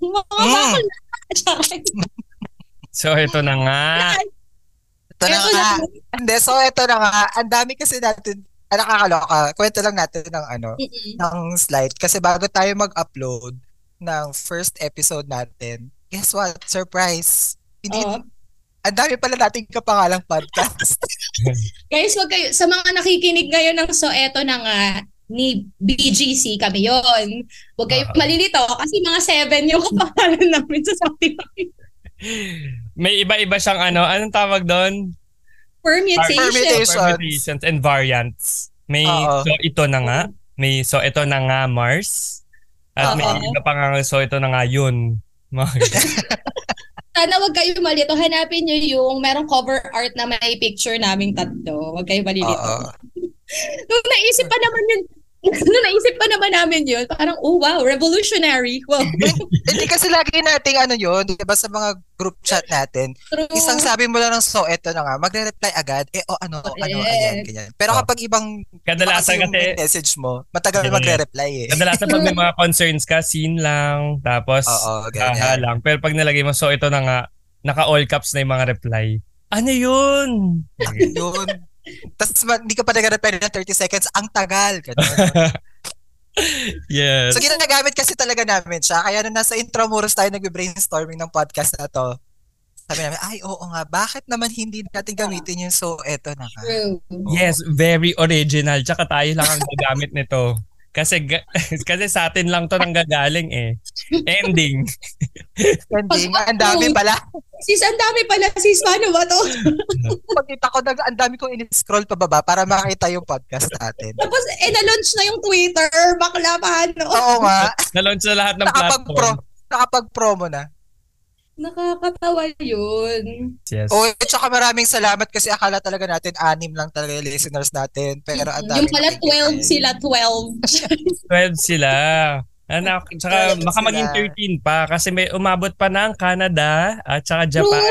Mga Mm. bakla. So, ito na nga. Ito na Eto nga. Hindi, so ito na nga. Ang dami kasi natin, ah, nakakaloka. Kwento lang natin ng ano, Mm-mm. ng slide. Kasi bago tayo mag-upload ng first episode natin, guess what? Surprise! Hindi, Oo. ang dami pala nating kapangalang podcast. Guys, wag kayo, sa mga nakikinig ngayon ng so eto na nga, ni BGC kami yon. Huwag kayo Ah. malilito kasi mga seven yung kapangalan namin sa Spotify. May iba-iba siyang ano, anong tawag doon? Permutation. Permutation. Permutations and variants. May Oo. so ito na nga. May so ito na nga Mars. At may Oo. iba pa nga so ito na nga yun. Sana wag kayo malito. Hanapin nyo yung merong cover art na may picture naming tatlo. Wag kayo malilito. Oo. Nung naisip pa naman yun, nung naisip pa naman namin yun, parang, oh wow, revolutionary. Wow. Hindi kasi lagi nating ano yun, di ba sa mga group chat natin, True. isang sabi mo lang ng so, eto na nga, magre-reply agad, eh, oh, ano, ano, Correct. ayan, ganyan. Pero Oh. kapag ibang kadalasan kasi yung kasi message mo, matagal Yeah. magre-reply eh. kadalasan pag may mga concerns ka, scene lang, tapos Oo, aha ganyan. lang. Pero pag nilagay mo, so ito na nga, naka all caps na yung mga reply. Ano yun? Yun. Tapos hindi ka pa nag-reply ng 30 seconds, ang tagal. Ganun. yes. So ginagamit kasi talaga namin siya. Kaya nung nasa Intramuros tayo nagbe-brainstorming ng podcast na to, sabi namin, ay oo nga, bakit naman hindi natin gamitin yung so eto na. True. Yes, very original. Tsaka tayo lang ang gagamit nito. Kasi ga- kasi sa atin lang to nang gagaling eh. Ending. Ending, ang dami pala. Sis, ang dami pala. Sis, paano ba to? Pagkita ko, nag- ang dami kong in-scroll pababa para makita yung podcast natin. Tapos, eh, na-launch na yung Twitter. Bakla, paano? Oo nga, Na-launch na lahat ng nakapag-pro, platform. nakapag-promo na. Nakakatawa yun. Yes. Oh, at saka maraming salamat kasi akala talaga natin anim lang talaga yung listeners natin. Pero ang dami yung pala 12 sila, 12. 12 sila. Ano, tsaka Twelve baka maging sila. 13 pa kasi may umabot pa ng Canada at tsaka Japan.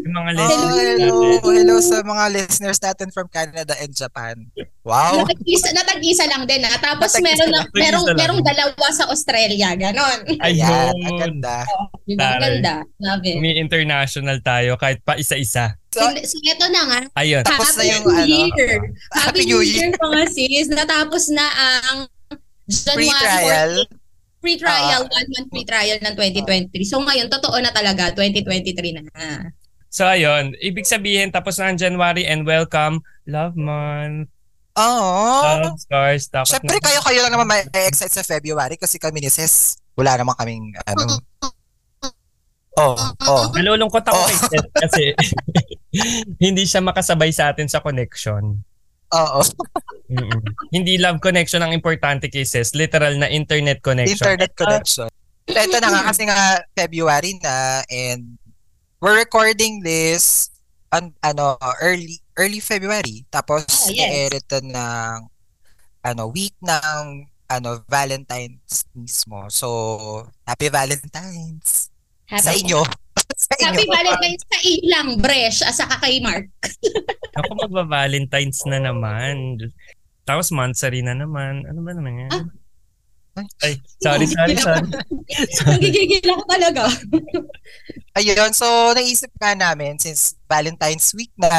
Yung mga Oh, listeners hello. natin. Hello sa mga listeners natin from Canada and Japan. Wow. Natag-isa, natag-isa lang din ha. Tapos Natag-isa meron na, merong, lang. merong dalawa sa Australia. Ganon. Ayan, ang Ayun. ganda. Yun ang ganda. Love it. May international tayo kahit pa isa-isa. So, So, ito na nga. Ayun. Tapos na Happy yung New ano, Year. Happy New Year. mga sis. Natapos na ang free January trial. 14 free trial, Ah. one month free trial ng 2023. So ngayon, totoo na talaga, 2023 na. So ayun, ibig sabihin tapos na ang January and welcome Love Month. Oo. Love Stars. Tapos Siyempre, na, kayo-kayo lang naman may-excite sa February kasi kami ni Sis, wala naman kaming, ano, oh, oh. nalulungkot ako Oh. kay Seth kasi hindi siya makasabay sa atin sa connection. Oo. Hindi love connection ang importante kay Sis. Literal na internet connection. Internet connection. Ito na nga kasi nga February na and we're recording this on, ano early early February tapos Oh, yes. i-edit na ng ano week ng ano Valentine's mismo. So happy Valentine's sa Happy, inyo. Sa inyo. happy Valentine's sa iyo lang, Bresh, at saka kay Mark. Ako magba-Valentine's na naman. Tapos monthsary na naman. Ano ba naman yan? Ah. Ay, sorry, sorry, sorry. Nagigigil ako talaga. Ayun, so naisip nga namin since Valentine's week na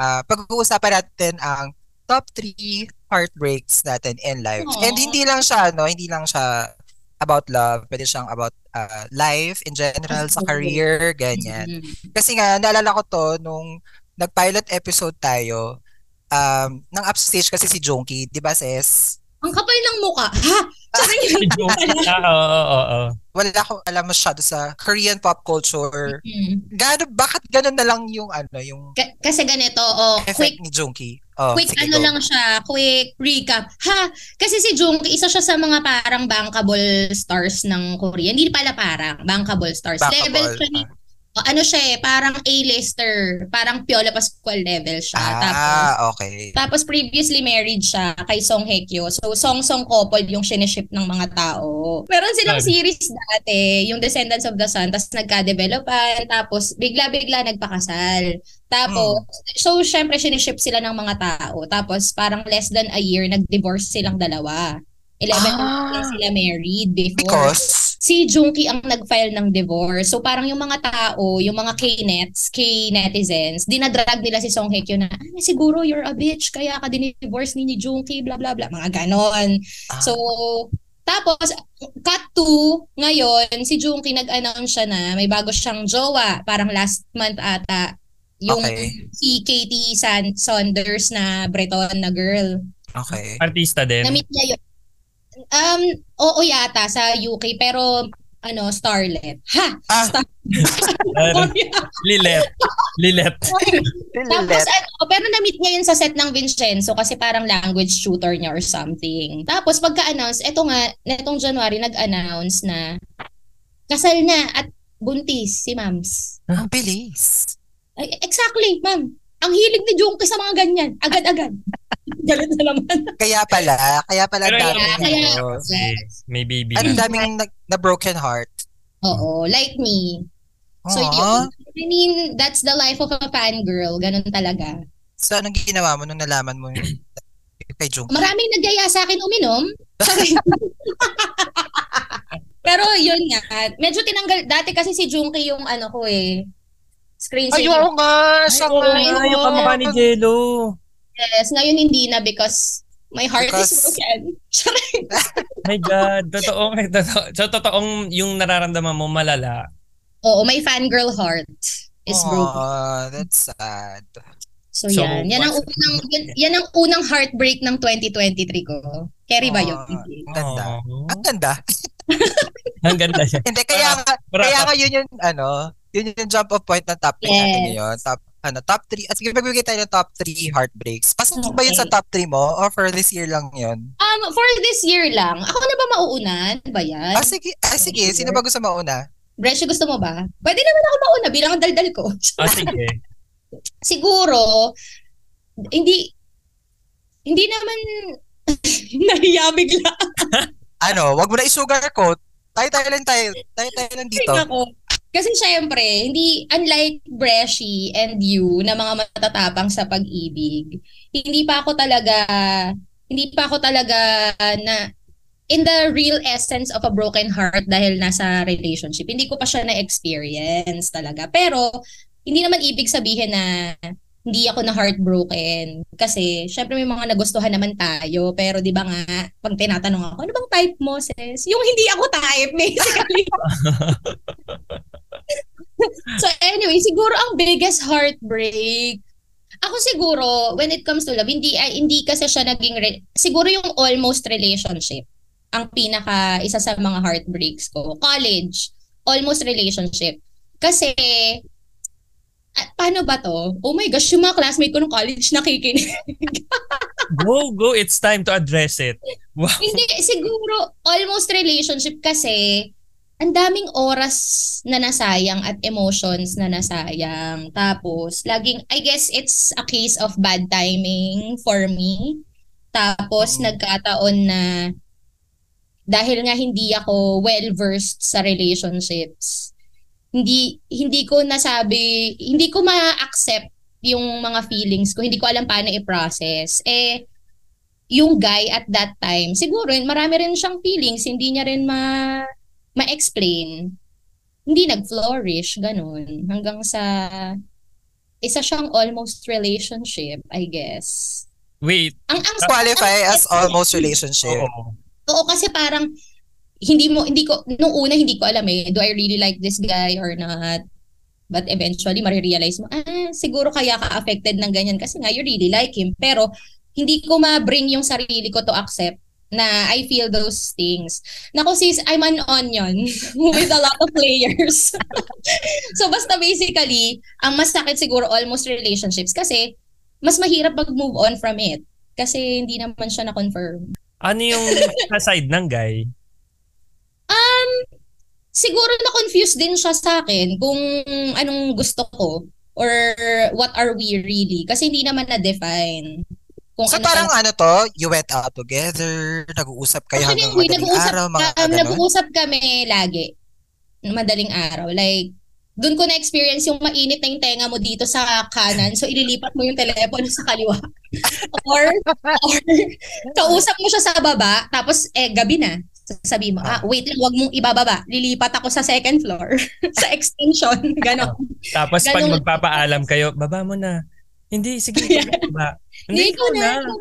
ah, pag-uusapan natin ang top 3 heartbreaks natin in life. Aw. And hindi lang siya ano, hindi lang siya about love, pwede siyang about ah, life in general, sa career, ganyan. Kasi nga, naalala ko to nung nag-pilot episode tayo, um, ng upstage kasi si Jonky, di ba sis? Ang kapal ng muka. Ha? Niyo ah, oo, oo, oo. Wala akong alam masyado sa Korean pop culture. Mm. Gano, bakit ganun na lang yung ano, yung Ka- kasi ganito, oh, quick ni Jonky? Oh, quick sige, ano go. lang siya, quick recap. Ha, kasi si Jung, isa siya sa mga parang bankable stars ng Korea. Hindi pala parang bankable stars. Bankable, Level siya ni, oh, ano siya eh, parang A-lister, parang Piola Pascual level siya. Tapos, Ah, okay. tapos previously married siya kay Song Hye Kyo. So Song Song couple yung siniship ng mga tao. Meron silang Sorry. series dati, yung Descendants of the Sun, tapos nagka-developan, tapos bigla-bigla nagpakasal. Tapos, so syempre siniship sila ng mga tao. Tapos parang less than a year, nag-divorce silang dalawa. 11 Ah. sila married before. Because, si Junkie ang nag-file ng divorce. So parang yung mga tao, yung mga K-nets, K-netizens, dinadrag nila si Song Hye Kyo na, ah, siguro you're a bitch, kaya ka din-divorce ni ni Junkie, bla bla bla, mga ganon. Ah. So, tapos, cut to, ngayon, si Junkie nag-announce siya na may bago siyang jowa, parang last month ata, yung Okay. si Katie San Saunders na Breton na girl. okay. Artista din. Na-meet niya yun. Um, oo yata sa UK, pero ano, starlet. Ha! Ah. Star- Ano? Lilet. Lilet. Tapos ano, pero na-meet niya yun sa set ng Vincenzo kasi parang language tutor niya or something. Tapos pagka-announce, eto nga, netong January nag-announce na kasal na at buntis si Mams. Ang bilis. Exactly, ma'am. Ang hilig ni Junkie sa mga ganyan. Agad-agad. Galit na naman. Kaya pala, kaya pala Pero ang yung- kaya- ano, Yes. May baby ang daming na, na broken heart. Oo, like me. So Aw. yun. I mean, that's the life of a fangirl. Ganun talaga. So, anong ginawa mo nung nalaman mo yung kay Jung? Maraming nagyaya sa akin uminom. Pero yun nga, medyo tinanggal, dati kasi si Junkie yung ano ko eh, screen Ay, saver. oo nga! Siya Ay, oo nga. nga, yung kamukha ni Jello. Yes, ngayon hindi na because my heart is Because- broken. My God. Totoo. totoo. So, totoong yung nararamdaman mo malala. Oo, my fangirl heart is broken. Aw, that's sad. So, So, yan. Yan ang unang yan, yan ang unang heartbreak ng 2023 ko. Carry ba yun? Ang ganda. Oh. Ang ganda. Ang ganda siya. Hindi, kaya kaya nga yun yung, ano, yun yung jump off point ng top 3 natin Yes. ngayon. Top, ano, top 3. At sige, magbibigay tayo ng top 3 heartbreaks. Pasok ba yun sa Okay. top 3 mo? Or for this year lang yun? Um, for this year lang, ako na ba mauuna? Ano ba yan? Ah, sige. Ah, sige. Sino ba gusto mauna? Brescia, gusto mo ba? Pwede naman ako mauna bilang ang daldal ko. Ah, sige. Siguro, hindi, hindi naman nahiya bigla. Ano, wag mo na i-sugarcoat. Tayo tayo lang tayo. Tayo tayo lang dito. Ako. Kasi syempre, hindi, unlike Bresci and you na mga matatapang sa pag-ibig, hindi pa ako talaga, hindi pa ako talaga na in the real essence of a broken heart dahil nasa relationship. Hindi ko pa siya na-experience talaga. Pero, hindi naman ibig sabihin na hindi ako na heartbroken. Kasi, syempre may mga nagustuhan naman tayo. Pero di ba nga, pag tinatanong ako, ano bang type mo, sis? Yung hindi ako type, basically. so anyway, siguro ang biggest heartbreak, ako siguro, when it comes to love, hindi, ay, hindi kasi siya naging, re- siguro yung almost relationship, ang pinaka, isa sa mga heartbreaks ko. College, almost relationship. Kasi, paano ba to? Oh my gosh, yung mga classmate ko nung college nakikinig. Go, go. It's time to address it. Wow. Hindi, siguro almost relationship kasi ang daming oras na nasayang at emotions na nasayang. Tapos, laging, I guess it's a case of bad timing for me. Tapos, Mm. nagkataon na dahil nga hindi ako well-versed sa relationships, hindi hindi ko nasabi, hindi ko ma-accept yung mga feelings ko. Hindi ko alam paano i-process. Eh, yung guy at that time, siguro marami rin siyang feelings, hindi niya rin ma ma-explain. Hindi nag-flourish, ganun. Hanggang sa isa siyang almost relationship, I guess. Wait. Ang ang Qualify ang- as almost relationship. Oo. Oo, kasi parang hindi mo hindi ko nung una hindi ko alam eh do I really like this guy or not but eventually marirealize mo ah siguro kaya ka affected ng ganyan kasi nga you really like him pero hindi ko ma-bring yung sarili ko to accept na I feel those things. Nako sis, I'm an onion with a lot of layers. so basta basically, ang mas sakit siguro almost relationships kasi mas mahirap mag-move on from it kasi hindi naman siya na-confirm. Ano yung sa side ng guy? Siguro na-confuse din siya sa akin kung anong gusto ko or what are we really. Kasi hindi naman na-define. Kung So ano parang ano to, you went out together, nag-uusap kayo hanggang Actually, madaling nag-uusap, araw, mga um, nag-uusap kami lagi. Madaling araw. Like, doon ko na-experience yung mainit na yung tenga mo dito sa kanan. So, ililipat mo yung telepono sa kaliwa. or, or, kausap mo siya sa baba, tapos, eh, gabi na. Sabi mo, ah, wait lang, wag mong ibababa. Lilipat ako sa second floor. sa extension. Ganon. Tapos pag Ganun. magpapaalam kayo, baba mo na. Hindi, sige, baba. Hindi Hindi ko na. na.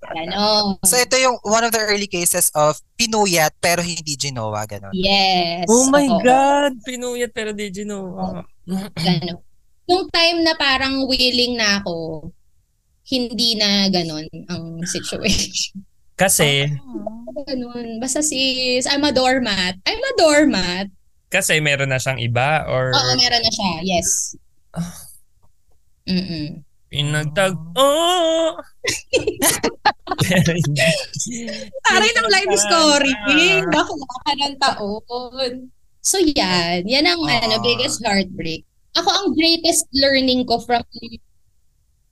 Ganon. So ito yung one of the early cases of pinuyat pero hindi ginawa, gano'n. Yes. Oh my oo. God! Pinuyat pero di ginawa. Ganon. Nung time na parang willing na ako, hindi na ganon ang situation. Kasi, Ganon. Basta sis, I'm a doormat. I'm a doormat. kasi meron na siyang iba or Oo, meron na siya. Yes. Mm-mm. pinagtag... Oh! Taray ng life story. Bakla ka ng taon. So yan. Yan ang Ah. ano, biggest heartbreak. Ako ang greatest learning ko from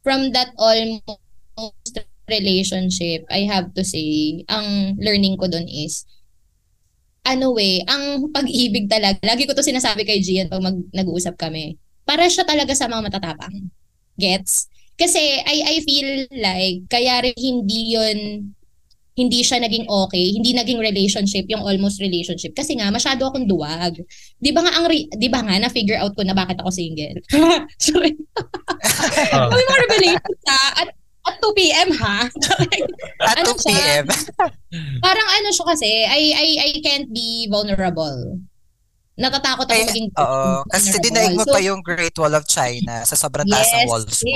from that almost relationship, I have to say, ang learning ko dun is, ano eh, ang pag-ibig talaga, lagi ko to sinasabi kay Gian pag mag, nag-uusap kami, para siya talaga sa mga matatapang. Gets? Kasi I, I feel like, kaya rin hindi yun, hindi siya naging okay, hindi naging relationship, yung almost relationship. Kasi nga, masyado akong duwag. Di ba nga, ang re- di ba nga, na-figure out ko na bakit ako single? Sorry. Oh. Kami mga revelation sa, at 2 p.m. ha? At Ano 2 siya? p.m. Parang ano siya kasi, I, I, I can't be vulnerable. Natatakot ako Ay, maging Oo. Kasi dinaig mo So, pa yung Great Wall of China sa sobrang taas ng walls mo.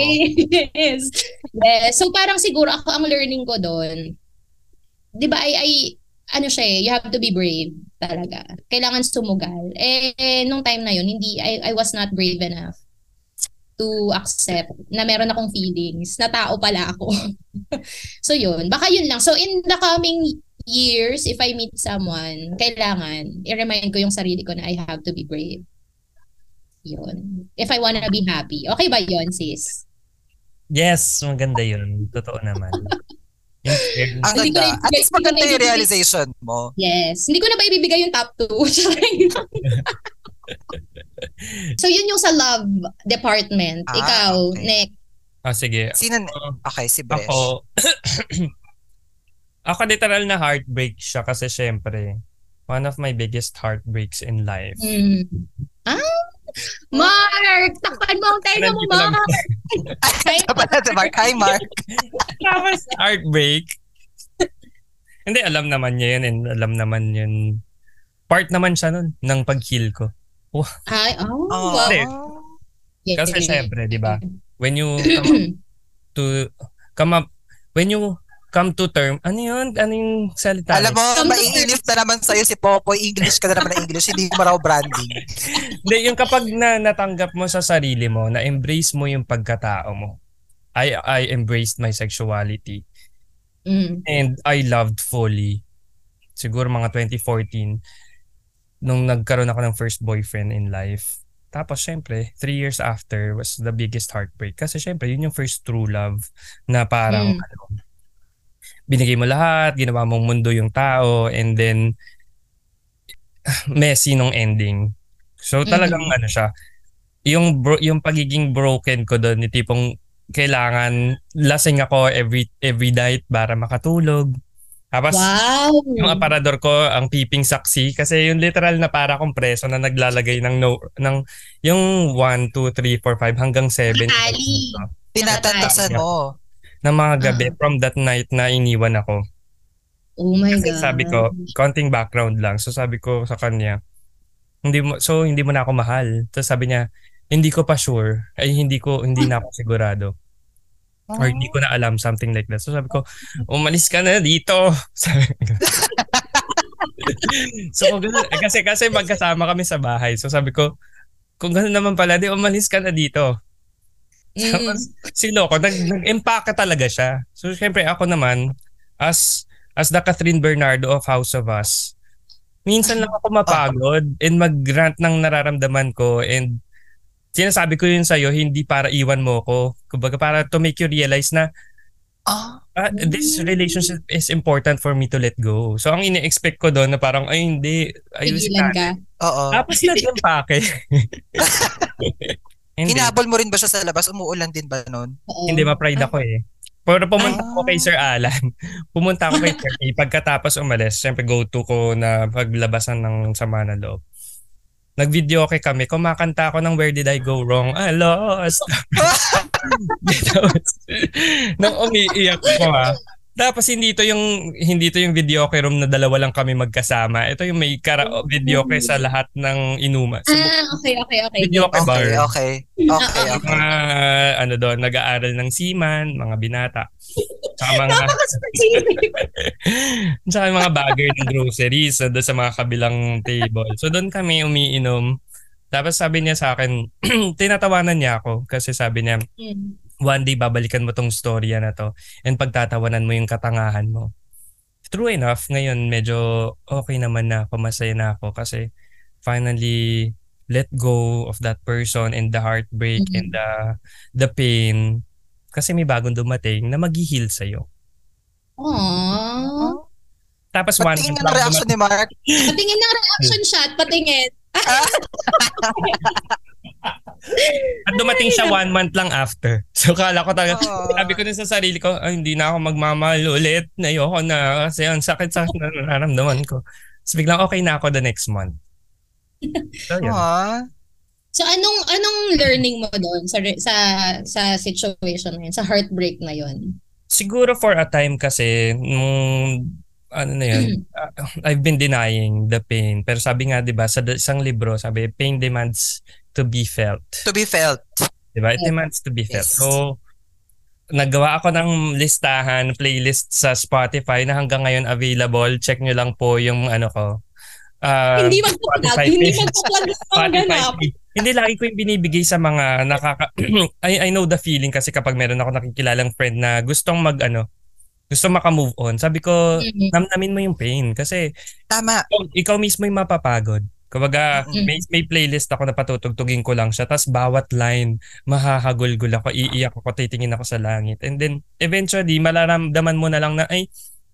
Yes. yes. So parang siguro ako ang learning ko doon. 'Di ba ay ay ano siya eh, you have to be brave talaga. Kailangan sumugal. Eh, eh, nung time na yun, hindi I, I was not brave enough to accept na meron akong feelings, na tao pala ako. so yun, baka yun lang. So in the coming years, if I meet someone, kailangan i-remind ko yung sarili ko na I have to be brave. Yun. If I wanna be happy. Okay ba yun, sis? Yes, maganda yun. Totoo naman. Ang ganda. na- At least maganda yung realization mo. Yes. Hindi ko na ba ibibigay yung top 2? so, yun yung sa love department. Ah, Ikaw, okay. Nick. ah, sige. Sino? Okay, si Bresh. Ako, ako literal na heartbreak siya kasi syempre, one of my biggest heartbreaks in life. Hmm. Ah, Mark! Takpan mo ang tenga mo. Mark! Pala si Mark. Hi, Mark. Tapos heartbreak. Hindi, alam naman niya yun and alam naman yun. Part naman siya nun ng pag-heal ko. Ay, oh, Oh. wow. Hindi. Kasi syempre, di ba? When you come up to, come up, when you come to term, ano yun? Ano yung salita? Alam mo, maiinip na naman sa'yo si Popoy. English ka na naman na English. Hindi mo raw branding. Hindi, yung kapag na natanggap mo sa sarili mo, na-embrace mo yung pagkatao mo. I I embraced my sexuality Mm. and I loved fully. Siguro mga 2014 nung nagkaroon ako ng first boyfriend in life. Tapos syempre, three years after was the biggest heartbreak. Kasi syempre, yun yung first true love na parang Mm. ano, binigay mo lahat, ginawa mong mundo yung tao, and then messy nung ending. So talagang Mm. ano siya, yung bro, yung pagiging broken ko doon, yung tipong kailangan lasing ako every every night para makatulog. Tapos Wow! yung aparador ko ang piping saksi kasi yung literal na para akong preso na naglalagay ng no ng yung 1 2 3 4 5 hanggang 7 Nakatali. Tinatantasan mo. ng mga gabi from that night na iniwan ako. Oh my Kasi God. sabi ko, konting background lang. So sabi ko sa kanya, hindi mo so hindi mo na ako mahal. So sabi niya, hindi ko pa sure. Ay hindi ko hindi na ako sigurado. Or hindi ko na alam something like that. So sabi ko, umalis ka na dito. So ganun, eh, kasi kasi magkasama kami sa bahay. So sabi ko, kung gano'n naman pala, di umalis ka na dito. Mm. Tapos si Loco, nag, nag-empake talaga siya. So syempre ako naman, as as the Catherine Bernardo of House of Us, minsan lang ako mapagod and mag-grant ng nararamdaman ko and sinasabi ko yun sa'yo, hindi para iwan mo ko. Kumbaga para to make you realize na Ah, ah, this relationship is important for me to let go. So ang ini-expect ko doon na parang ay hindi ayusin Tigilan natin. ka. oo. Tapos naging pake. hindi, Hinabol mo rin ba siya sa labas? Umuulan din ba noon? Oo. hindi ma-pride ako eh. Pero pumunta Ah. ako kay Sir Alan. pumunta ako kay Sir A. Pagkatapos umalis, syempre go-to ko na paglabasan ng sama na loob. Nag-video okay kami. Kumakanta ako ng Where Did I Go Wrong? I lost. Nang umiiyak ko ha. Tapos hindi to yung hindi to yung video okay room na dalawa lang kami magkasama. Ito yung may kara video okay sa lahat ng inuman. Sa Ah, okay, okay, okay. video okay bar. Okay, okay. Okay, Ah, okay. Mga ano doon, nag-aaral ng seaman, mga binata. Tsaka mga Napaka-specific. Tsaka mga bagger ng groceries so doon sa mga kabilang table. So doon kami umiinom. Tapos sabi niya sa akin, tinatawanan niya ako kasi sabi niya, Hmm. one day babalikan mo tong storya na to and pagtatawanan mo yung katangahan mo. True enough, ngayon medyo okay naman na ako, masaya na ako kasi finally let go of that person and the heartbreak Mhm. and the the pain kasi may bagong dumating na mag-heal sa'yo. Aww. Tapos one Patingin month ng lang reaction ni Mark. Patingin ng reaction shot, patingin. At dumating siya one month lang after. So kala ko talaga, Oo. sabi ko din sa sarili ko, ay hindi na ako magmamahal ulit. Ayoko na kasi ang sakit-sakit na nararamdaman ko. So biglang okay na ako the next month. So yun. Ah, So anong anong learning mo doon sa sa sa situation na yun, sa heartbreak na yun? Siguro for a time kasi, nung ano na yun, uh, I've been denying the pain. Pero sabi nga, di ba, sa isang libro, sabi, pain demands to be felt. to be felt. Di ba? It demands to be felt. Yes. So, naggawa ako ng listahan, playlist sa Spotify na hanggang ngayon available. Check nyo lang po yung ano ko. Ah, hindi magpa-plug, hindi magpa-plug ang Spotify ganap. Hindi lagi ko yung binibigay sa mga nakaka I I know the feeling kasi kapag meron ako nakikilalang friend na gustong mag ano, gustong maka-move on. Sabi ko, Mhm. namnamin mo yung pain kasi Tama. ikaw, ikaw mismo yung mapapagod. Kumbaga, may, may playlist ako na patutugtugin ko lang siya. Tapos bawat line, mahahagulgul ako, iiyak ako, titingin ako sa langit. And then, eventually, malaramdaman mo na lang na, ay,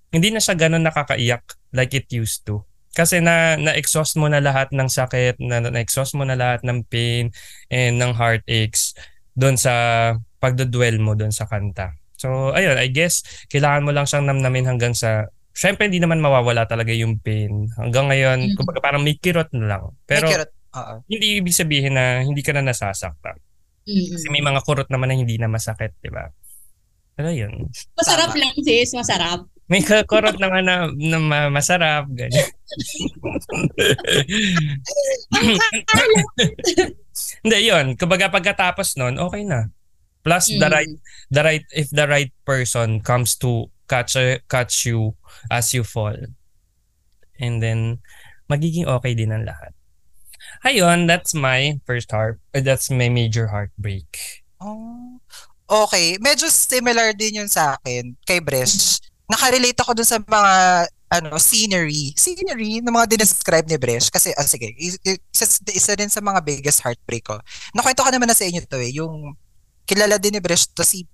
hindi na siya ganun nakakaiyak like it used to. Kasi na, na-exhaust mo na lahat ng sakit, na, na-exhaust mo na lahat ng pain and ng heartaches doon sa pagdodwell mo doon sa kanta. So, ayun, I guess, kailangan mo lang siyang namnamin hanggang sa Siyempre, hindi naman mawawala talaga yung pain. Hanggang ngayon, Mhm. kumbaga parang may kirot na lang. Pero May kirot. Oo. hindi ibig sabihin na hindi ka na nasasaktan. Mhm. Kasi may mga kurot naman na hindi na masakit, di ba? Pero yun. Masarap Tama. lang sis, masarap. May ka- kurot naman na, na ma- masarap. Ganyan. hindi, yun. Kumbaga pagkatapos nun, okay na. Plus, the Mm. right, the right, if the right person comes to catch, catch you as you fall. And then, magiging okay din ang lahat. Ayun, that's my first heart, uh, that's my major heartbreak. Oh. Okay, medyo similar din yun sa akin kay Bresh. Nakarelate ako dun sa mga ano scenery, scenery ng mga dinescribe ni Bresh kasi ah, sige, is- isa, isa din sa mga biggest heartbreak ko. Nakwento ko naman na sa inyo to eh, yung kilala din ni Bresh to si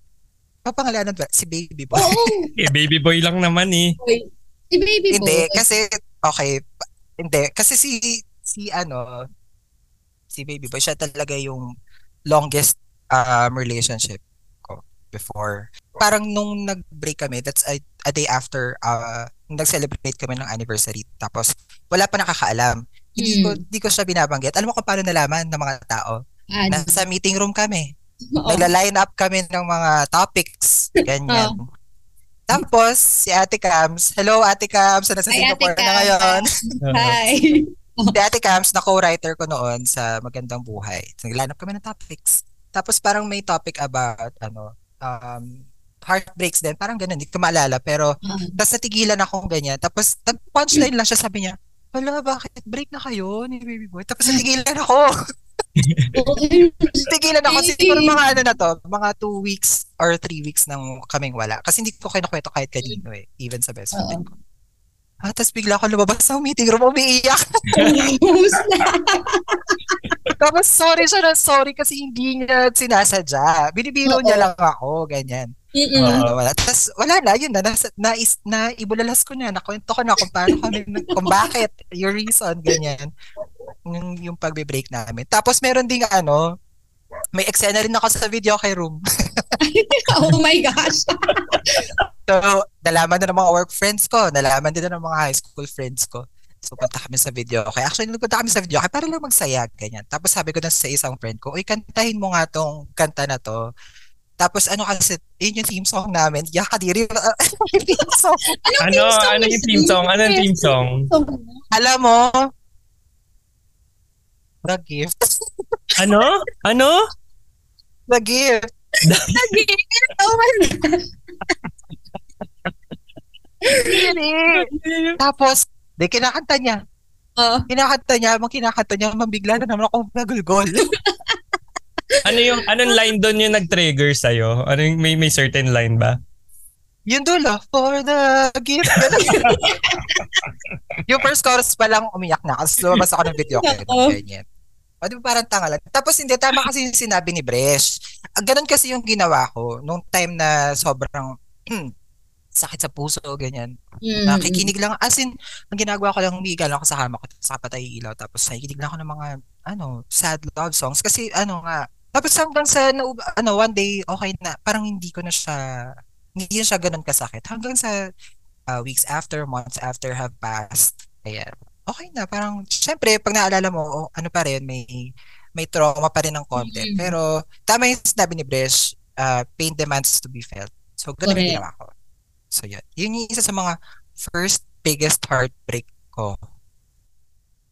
papangalanan ba? Si Baby Boy. Oo. Eh, baby boy lang naman eh. boy. Si baby Hindi, boy. kasi okay, hindi kasi si si ano si Baby Boy siya talaga yung longest um, relationship before. Parang nung nag-break kami, that's a, a day after uh, nag-celebrate kami ng anniversary. Tapos wala pa nakakaalam. Hindi ko Hmm. hindi ko siya binabanggit. Alam mo kung paano nalaman ng mga tao? Ah, Nasa meeting room kami. Nagla-line up kami ng mga topics. Ganyan. Tapos, si Ate Cams, hello Ate Cams, nasa Hi, Ate Singapore na ngayon. Hi. Si Ate Cams, na co-writer ko noon sa Magandang Buhay. Naglanap kami ng topics. Tapos parang may topic about, ano, um, heartbreaks din. Parang ganun, hindi ko maalala. Pero, Ah. tapos natigilan akong ganyan. Tapos, punchline lang siya, sabi niya, wala, bakit break na kayo ni Baby Boy? Tapos natigilan ako. Natigilan ako. Siguro mga ano na to, mga two weeks or three weeks nang kaming wala. Kasi hindi ko kinukwento kahit kanino eh. Even sa best friend ko. Ah, tapos bigla ako lumabas sa meeting room, umiiyak. Tapos sorry siya na sorry kasi hindi niya sinasadya. Binibiro Oo. niya lang ako, ganyan. Mm-mm. Wala, wala. Tapos wala na, yun na, nasa, na, na ibulalas ko na, nakwento ko na kung paano kami, kung bakit, your reason, ganyan. Yung, yung pagbe-break namin. Tapos meron ding ano, may eksena rin ako sa video kay Room. oh my gosh. So, nalaman na ng mga work friends ko, nalaman din na ng mga high school friends ko. So, punta kami sa video. Okay, actually, nagpunta kami sa video. Okay, para lang magsaya, ganyan. Tapos sabi ko na sa isang friend ko, uy, kantahin mo nga tong kanta na to. Tapos ano kasi, yun yung theme song namin. Yakadiri. yung theme song. Ano, theme song ano ni yung theme song? Ano yung theme song? Alam mo, The Gift. Ano? Ano? The Gift. Lagi. Oh my God. Tapos, di kinakanta niya. Oh. Kinakanta niya, mang kinakanta niya, mabigla na naman ako nagulgol. Ano yung, anong line doon yung nag-trigger sa'yo? Ano yung, may, may certain line ba? Yung dulo, for the gift. Yung first chorus pa lang umiyak na kasi lumabas ako ng video ko. Oo. Ganyan. O di ba parang tanga lang. Tapos hindi, tama kasi yung sinabi ni Bresh. Ganun kasi yung ginawa ko nung time na sobrang sakit sa puso, ganyan. Mm. Nakikinig lang. As in, ang ginagawa ko lang, humiga lang ako sa kama ko, sa patay ilaw. Tapos nakikinig lang ako ng mga, ano, sad love songs. Kasi, ano nga, tapos hanggang sa, na, ano, one day, okay na, parang hindi ko na siya, hindi na siya ganun kasakit. Hanggang sa uh, weeks after, months after have passed, ayan, okay na. Parang, syempre, pag naalala mo, oh, ano pa rin, may, may trauma pa rin ng konti. Mm. Pero, tama yung sinabi ni Bresh, uh, pain demands to be felt. So, ganun Correct. ginawa ko. So, yun. Yun yung isa sa mga first biggest heartbreak ko.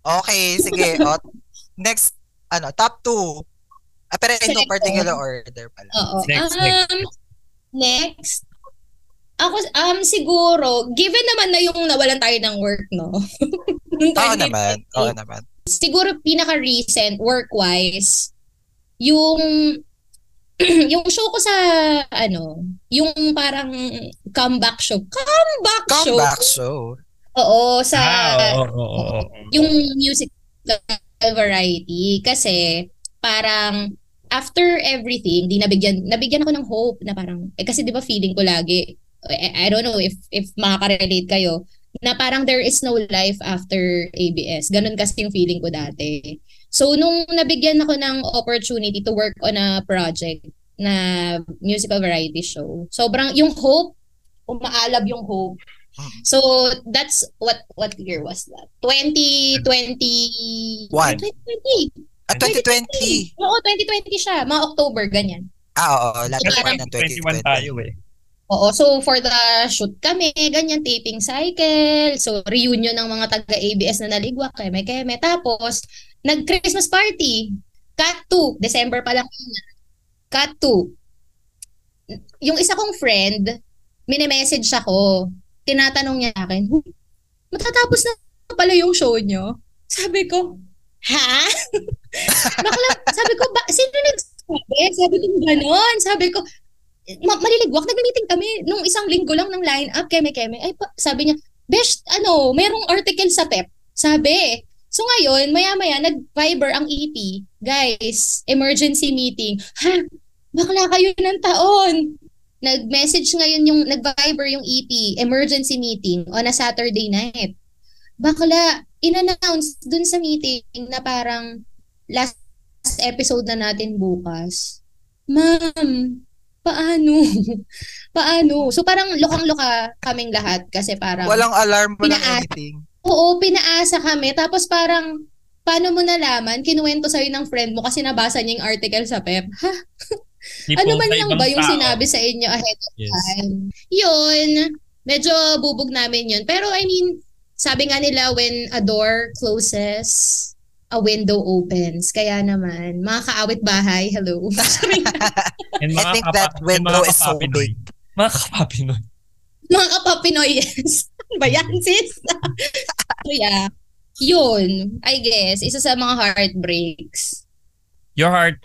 Okay, sige. o, next, ano, top two. Ah, pero in no particular order pala. Oo. Next, um, next. next. Ako, um, siguro, given naman na yung nawalan tayo ng work, no? Oo 2020, naman. Oo naman. Siguro, pinaka-recent, work-wise, yung yung show ko sa ano, yung parang comeback show. Comeback, show. Comeback show. Oo, sa Ah, oo, oo, oo, oo. yung music variety kasi parang after everything, di nabigyan nabigyan ako ng hope na parang eh kasi 'di ba feeling ko lagi I, I don't know if if makaka-relate kayo na parang there is no life after ABS. Ganun kasi yung feeling ko dati. So nung nabigyan ako ng opportunity to work on a project na musical variety show, sobrang yung hope umaalab yung hope So that's what what year was that? 2020 One. 2020. Ah, 2020. Oo, 2020 siya, mga October ganyan. Ah, oo. Lahat So, na parang ng 21 2020. tayo eh. Oo, so for the shoot kami, ganyan taping cycle. So reunion ng mga taga ABS na naligwa kay may keme. Tapos nag-Christmas party. Cut 2, December pa lang yun. Cut 2. Yung isa kong friend, mini-message ako. Tinatanong niya akin, "Hmm, matatapos na pala yung show nyo? Sabi ko, ha? Bakla, sabi ko, ba, sino nagsabi? Sabi ko, ganon. Sabi ko, ma- maliligwak, nag-meeting kami nung isang linggo lang ng line-up, keme-keme. Ay, pa, sabi niya, Besh, ano, merong article sa PEP. Sabi. So ngayon, maya-maya, nag-Viber ang EP. Guys, emergency meeting. Ha? Bakla kayo ng taon. Nag-message ngayon yung, nag-Viber yung EP, emergency meeting on a Saturday night. Bakla, in-announce dun sa meeting na parang last episode na natin bukas. Ma'am, paano? paano? So parang lukang-luka kaming lahat kasi parang Walang alarm, walang anything. Oo, pinaasa kami. Tapos parang, paano mo nalaman? Kinuwento sa'yo ng friend mo kasi nabasa niya yung article sa PEP. Ha? People ano man lang ba yung tao. sinabi sa inyo ahead of Yes. time? Yun, medyo bubog namin yun. Pero I mean, sabi nga nila, when a door closes, a window opens. Kaya naman, mga kaawit bahay, hello. And I think that window is so big. Mga kapapinoy. Mga kapapinoy, yes. Ano ba yan, sis? so yeah, yun, I guess, isa sa mga heartbreaks. Your heart,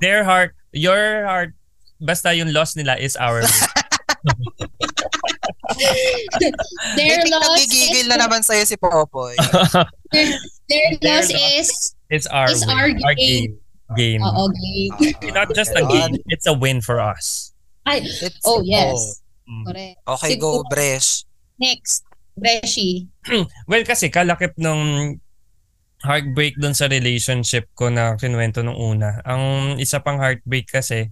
their heart, your heart, basta yung loss nila is our Their I think loss nagigigil is, na naman sa'yo si Popoy. their Their loss loss. is It's our It's win. our Our game. game. Game. Oo, game. Ah, Not just a game. It's a win for us. Ay, It's- oh yes. Mm. Correct. Okay, go, Siguro- Bresh. Next, Beshi. Well, kasi kalakip nung heartbreak dun sa relationship ko na kinuwento nung una. Ang isa pang heartbreak kasi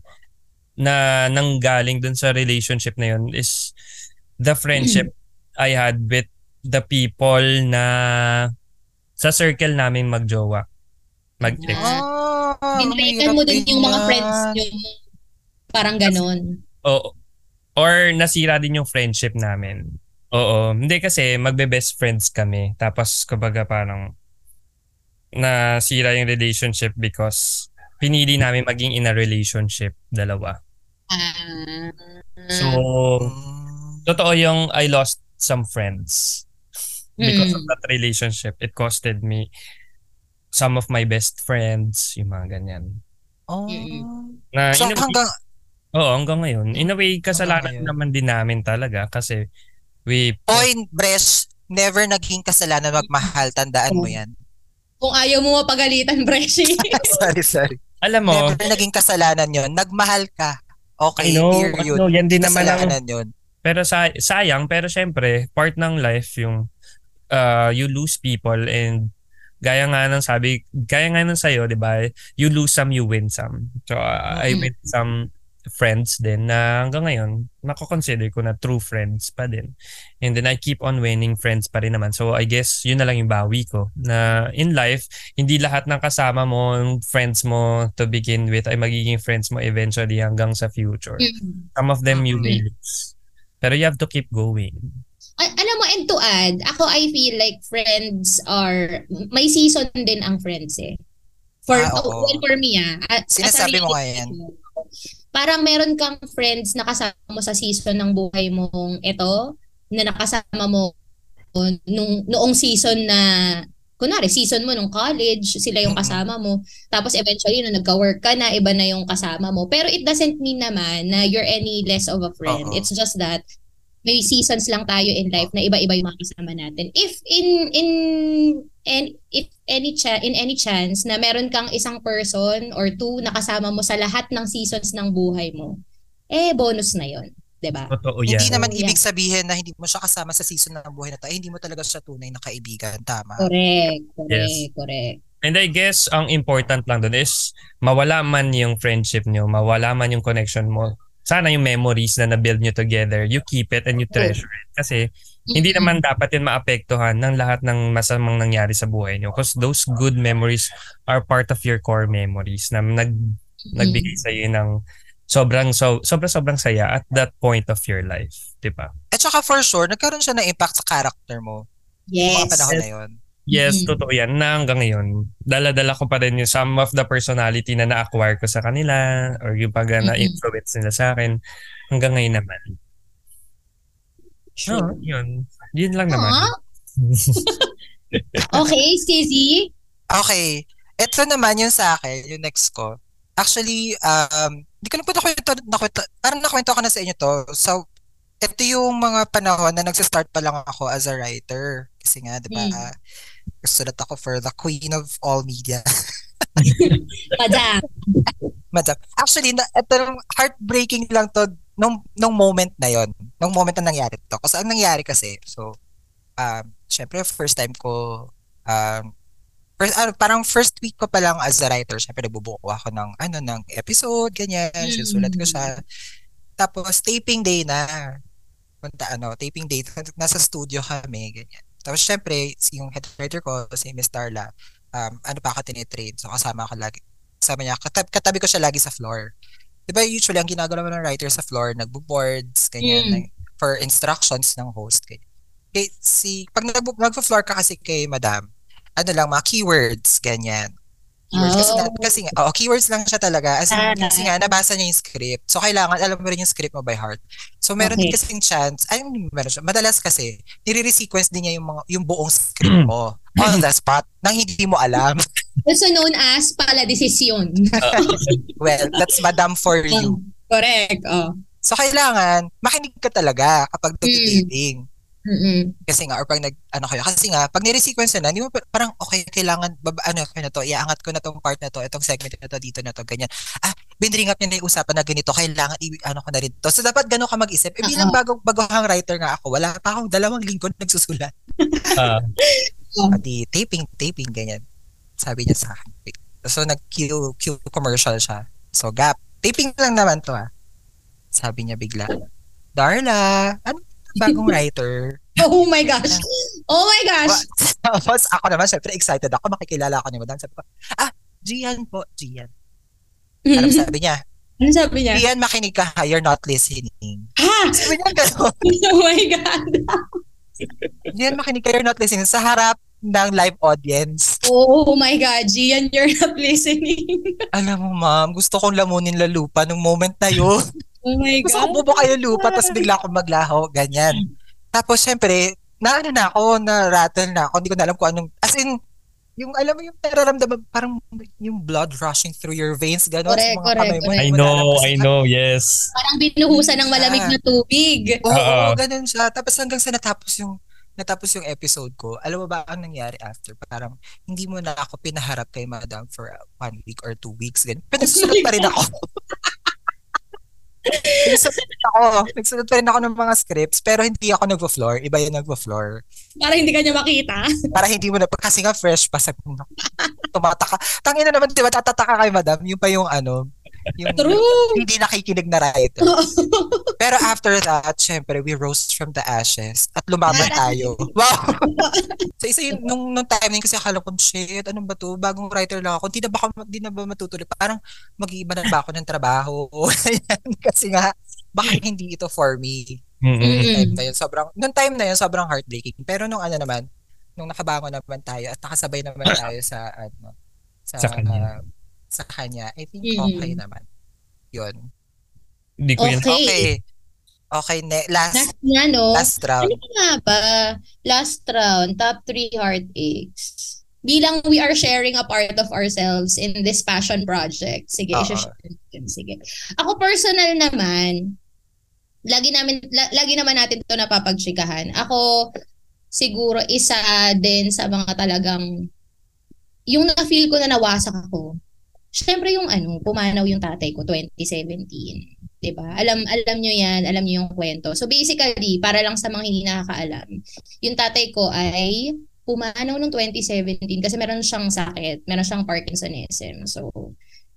na nanggaling dun sa relationship na yun is the friendship I had with the people na sa circle namin magjowa. Mag-ex. Ah, Hinrekan mo din yung mga friends nyo. Parang ganon. Oo. Or nasira din yung friendship namin. Oo. Hindi kasi magbe-best friends kami. Tapos kumbaga parang nasira yung relationship because pinili namin maging in a relationship dalawa. So, totoo yung I lost some friends because Mm. of that relationship. It costed me some of my best friends, yung mga ganyan. Oh. Na So hanggang Oo, hanggang ngayon. In a way, kasalanan naman din namin talaga kasi we point, Bresh, never naging kasalanan magmahal. Tandaan mo yan. Kung ayaw mo mapagalitan, Beshi. sorry, sorry. alam mo, Never naging kasalanan yon. Nagmahal ka. I Okay, know, period. no, yan din naman ang, Kasalanan yun. pero sa, sayang, pero syempre, part ng life yung uh, you lose people and gaya nga ng sabi, gaya nga ng sa'yo, di ba? You lose some, you win some. So, uh, I Mhm. win some friends din na hanggang ngayon, nako-consider ko na true friends pa din. And then I keep on winning friends pa rin naman. So I guess yun na lang yung bawi ko. Na in life, hindi lahat ng kasama mo, friends mo to begin with ay magiging friends mo eventually hanggang sa future. Mm. Some of them you may lose. Pero you have to keep going. Al- alam mo, and to add, ako I feel like friends are, may season din ang friends eh. For, Ah, oh, well, for me ah. At, Sinasabi mo nga yan. Parang meron kang friends na kasama mo sa season ng buhay mong ito, na nakasama mo nung, noong season na, kunwari, season mo nung college, sila yung kasama mo. Tapos eventually, nung nagka-work ka na, iba na yung kasama mo. Pero it doesn't mean naman na you're any less of a friend. Oo. It's just that may seasons lang tayo in life na iba-iba yung mga kasama natin. If in in and if any cha- in any chance na meron kang isang person or two na kasama mo sa lahat ng seasons ng buhay mo, eh bonus na 'yon, 'di ba? Totoo yan. Hindi naman Yeah. ibig sabihin na hindi mo siya kasama sa season ng buhay na to. Eh, hindi mo talaga siya tunay na kaibigan. Tama. Correct, correct, Yes. correct. And I guess ang important lang doon is mawala man yung friendship nyo, mawala man yung connection mo. Sana yung memories na na-build nyo together, you keep it and you treasure it. Kasi hindi naman dapat yun maapektuhan ng lahat ng masamang nangyari sa buhay nyo. Because those good memories are part of your core memories na nag, nagbigay sa ng sobrang so, sobrang sobrang saya at that point of your life, 'di ba? At saka for sure, nagkaroon siya ng impact sa character mo. Yes. mga panahon na yun. Yes, Mhm. totoo yan. Na hanggang ngayon, dala-dala ko pa rin yung some of the personality na na-acquire ko sa kanila or yung pag Mhm. na-influence nila sa akin. Hanggang ngayon naman. Sure. Oh, yun. Yun lang naman. Okay, Stizzy. Okay. Ito naman yung sa akin, yung next ko. Actually, um, hindi ko na po nakwento, nakwento, parang nakwento ko na sa inyo to. So, ito yung mga panahon na nagsistart pa lang ako as a writer. Kasi nga, di ba, Hmm. Sulat ako for the queen of all media. Madam. Madam. Actually, na, ito heartbreaking lang to nung, nung moment na yon Nung moment na nangyari to. Kasi ang nangyari kasi, so, um, syempre, first time ko, um, first, ano, parang first week ko pa lang as a writer, syempre, nagbubuko ako ng, ano, ng episode, ganyan, Mm. sinusulat ko siya. Tapos, taping day na, punta, ano, taping day, nasa studio kami, ganyan. Tapos, syempre, si- yung head writer ko, si Miss Darla, um, ano pa ako tinitrade. So, kasama ko lagi. Kasama niya. Katab- katabi ko siya lagi sa floor. Di ba usually, ang ginagawa ng writer sa floor, nagbo-boards, ganyan, Mm. for instructions ng host. Ganyan. Kay, si, pag nag- nagpo-floor ka kasi kay madam, ano lang, mga keywords, ganyan. Keywords. Kasi, na, Oh. kasi nga, oh, keywords lang siya talaga. As in, Ah. kasi nga, nabasa niya yung script. So, kailangan, alam mo rin yung script mo by heart. So, meron din Okay. kasing chance, ay, meron siya, madalas kasi, nire-resequence din niya yung, mga, yung buong script mo. on the spot, nang hindi mo alam. Also known as pala desisyon. well, that's madam for you. Correct. Oh. So, kailangan, makinig ka talaga kapag Mm. Mm-mm. Kasi nga, or pag nag, ano kayo, kasi nga, pag nire-sequence na, hindi mo pa- parang, okay, kailangan, baba, ano, ko na to, iaangat ko na tong part na to, itong segment na to, dito na to, ganyan. Ah, binring up niya na yung usapan na ganito, kailangan, i, ano ko na rin to. So, dapat gano'n ka mag-isip. Eh, bilang bago, baguhang writer nga ako, wala pa akong dalawang linggo nagsusulat. Ah, Pati taping, taping, ganyan. Sabi niya sa akin. So, nag-cue, cue commercial siya. So, gap. Taping lang naman to, ah. Sabi niya bigla, Darla, ano bagong writer? Oh my gosh. Oh my gosh. Tapos ako naman, syempre excited ako, makikilala ako ni Madam. Sabi ko, ah, Gian po, Gian. Alam sabi niya, Ano sabi niya? Gian, makinig ka ha, you're not listening. Ha? Sabi niya gano'n, Oh my God. Gian, makinig ka, you're not listening. Sa harap ng live audience. Oh my God. Gian, you're not listening. Alam mo, ma'am, gusto kong lamunin la lupa nung moment na yun. Oh my Gusto ko God. bubuka yung lupa, tapos bigla akong maglaho, ganyan. Tapos, syempre, na ano na ako, na rattle na ako, hindi ko na alam kung anong, as in, yung alam mo yung nararamdaman, parang yung blood rushing through your veins, gano'n. Correct, sa mga correct, kamay mo, correct. I know, I know, yes. Parang binuhusan ng malamig na tubig. Oo, Oo. ganun siya. Tapos hanggang sa natapos yung natapos yung episode ko, alam mo ba ang nangyari after? Parang hindi mo na ako pinaharap kay madam for uh, one week or two weeks. Ganun. Pero nagsusunod pa rin ako. nagsusunod ako. Nagsusunod pa rin ako ng mga scripts, pero hindi ako nagvo-floor. Iba yung nagvo-floor. Para hindi ka niya makita. Para hindi mo na, kasi nga fresh pa sa tumataka. Tangina naman, di ba, tatataka kay madam, yung pa yung ano, yung True. hindi nakikinig na writer. Pero after that, syempre, we rose from the ashes at lumaban tayo. Wow! so isa yun, nung, nung time na yun, kasi akala ko, shit, ano ba to? Bagong writer lang ako. Hindi na ba, ako- di na ba matutuloy? Parang mag-iiba na ba ako ng trabaho? Kasi nga, baka hindi ito for me. Mm-mm. Mm. Time na yun, sobrang, nung time na yun, sobrang heartbreaking. Pero nung ano naman, nung nakabangon naman tayo at nakasabay naman tayo sa, ano, sa, Sa kanya. ah, sa kanya, I think Mm. okay naman. Yun. Hindi ko yun. Okay. Okay. Okay, ne- last Last nga, no? last round. Ano nga ba? Last round, top three heartaches. Bilang we are sharing a part of ourselves in this passion project. Sige, natin. Sige. Ako personal naman, lagi namin la- lagi naman natin 'to napapagchikahan. Ako siguro isa din sa mga talagang yung na-feel ko na nawasak ako. Syempre yung ano, pumanaw yung tatay ko 2017. 'di ba? Alam alam niyo 'yan, alam niyo yung kwento. So basically, para lang sa mga hindi nakakaalam, yung tatay ko ay pumanaw noong 2017 kasi meron siyang sakit, meron siyang Parkinsonism. So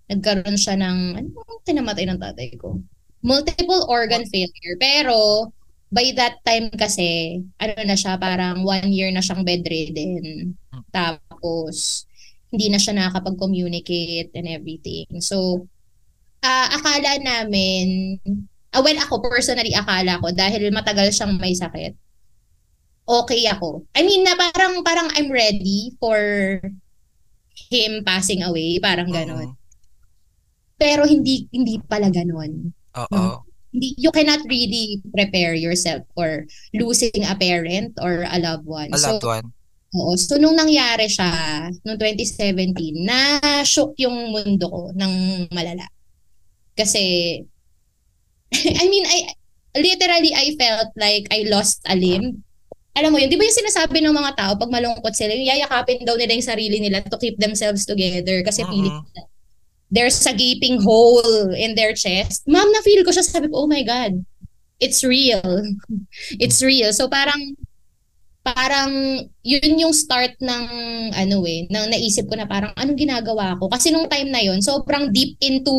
nagkaroon siya ng ano tinamatay ng tatay ko? Multiple organ failure. Pero by that time kasi, ano na siya, parang one year na siyang bedridden. Tapos, hindi na siya nakakapag-communicate and everything. So, ah akala namin, ah, well, ako personally, akala ko, dahil matagal siyang may sakit, okay ako. I mean, na parang, parang I'm ready for him passing away, parang ganon. Pero hindi hindi pala ganon. Oo. Hindi, you cannot really prepare yourself for losing a parent or a loved one. A So, loved one. Oo. So, nung nangyari siya, noong 2017, na-shook yung mundo ko ng malala. Kasi, I mean, I literally, I felt like I lost a limb. Alam mo yun, di ba yung sinasabi ng mga tao pag malungkot sila, yung yayakapin daw nila yung sarili nila to keep themselves together kasi Mhm. feeling there's a gaping hole in their chest. Ma'am, na-feel ko siya, sabi ko, oh my God, it's real. It's real. So parang, parang yun yung start ng ano eh, nang naisip ko na parang anong ginagawa ko. Kasi nung time na yun, sobrang deep into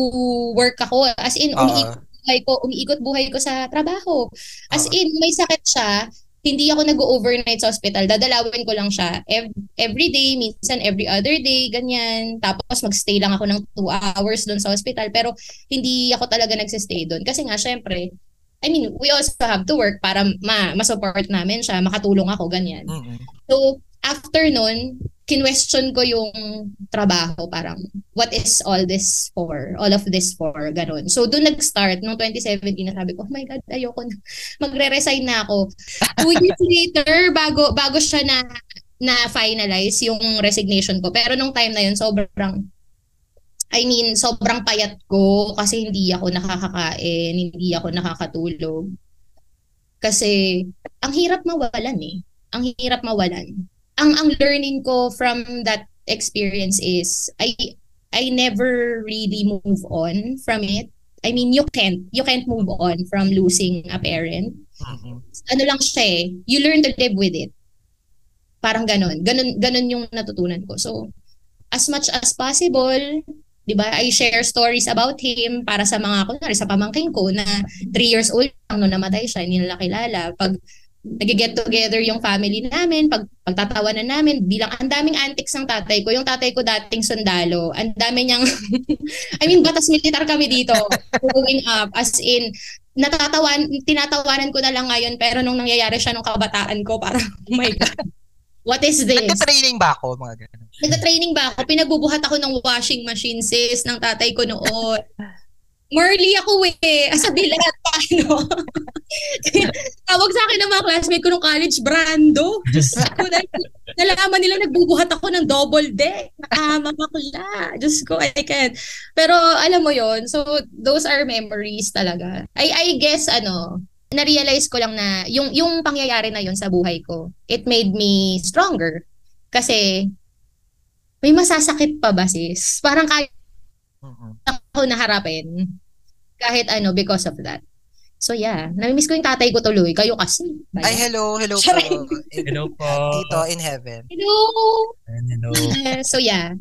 work ako. As in, Oo. umiikot buhay ko, umiikot buhay ko sa trabaho. As Oo. in, may sakit siya, hindi ako nag-overnight sa hospital. Dadalawin ko lang siya ev- every day, minsan every other day, ganyan. Tapos magstay lang ako ng two hours doon sa hospital. Pero hindi ako talaga nagsistay doon. Kasi nga, syempre, I mean, we also have to work para ma ma-support namin siya, makatulong ako, ganyan. Mm-mm. So, after nun, kinwestiyon ko yung trabaho, parang, what is all this for? All of this for? Ganon. So, doon nag-start, noong 2017, na sabi ko, oh my God, ayoko na. Magre-resign na ako. Two years later, bago, bago siya na na-finalize yung resignation ko. Pero nung time na yun, sobrang, I mean, sobrang payat ko kasi hindi ako nakakakain, hindi ako nakakatulog. Kasi ang hirap mawalan eh. Ang hirap mawalan. Ang ang learning ko from that experience is I I never really move on from it. I mean, you can't. You can't move on from losing a parent. Mhm. Ano lang siya eh, you learn to live with it. Parang ganun. Ganun, ganun yung natutunan ko. So, as much as possible, di ba, I share stories about him para sa mga, kunwari, sa pamangking ko na 3 years old lang nung namatay siya, hindi nila kilala. Pag nag-get together yung family namin, pag pagtatawanan namin, bilang ang daming antics ng tatay ko. Yung tatay ko dating sundalo, ang dami niyang, I mean, batas militar kami dito growing up. As in, natatawan, tinatawanan ko na lang ngayon, pero nung nangyayari siya nung kabataan ko, parang, oh my God, what is this? Nagka-training ba ako? Mga ganun. Nagka-training ba ako? Pinagbubuhat ako ng washing machine, sis, ng tatay ko noon. Marley ako eh. Sabi lahat paano. Tawag sa akin ng mga classmate ko nung college, Brando. Diyos ko, nal- nalaman nila nagbubuhat ako ng double deck. Nakamakakla. Diyos ko, I can't. Pero alam mo yon so those are memories talaga. I, I guess, ano, na-realize ko lang na yung, yung pangyayari na yon sa buhay ko, it made me stronger. Kasi, may masasakit pa ba sis? Parang kaya Mhm. ako naharapin kahit ano because of that. So yeah, namimiss ko yung tatay ko tuloy. Kayo kasi. Ay, hello, hello po. Hello po. Tito in heaven. Hello! Hello. Eh, so yeah,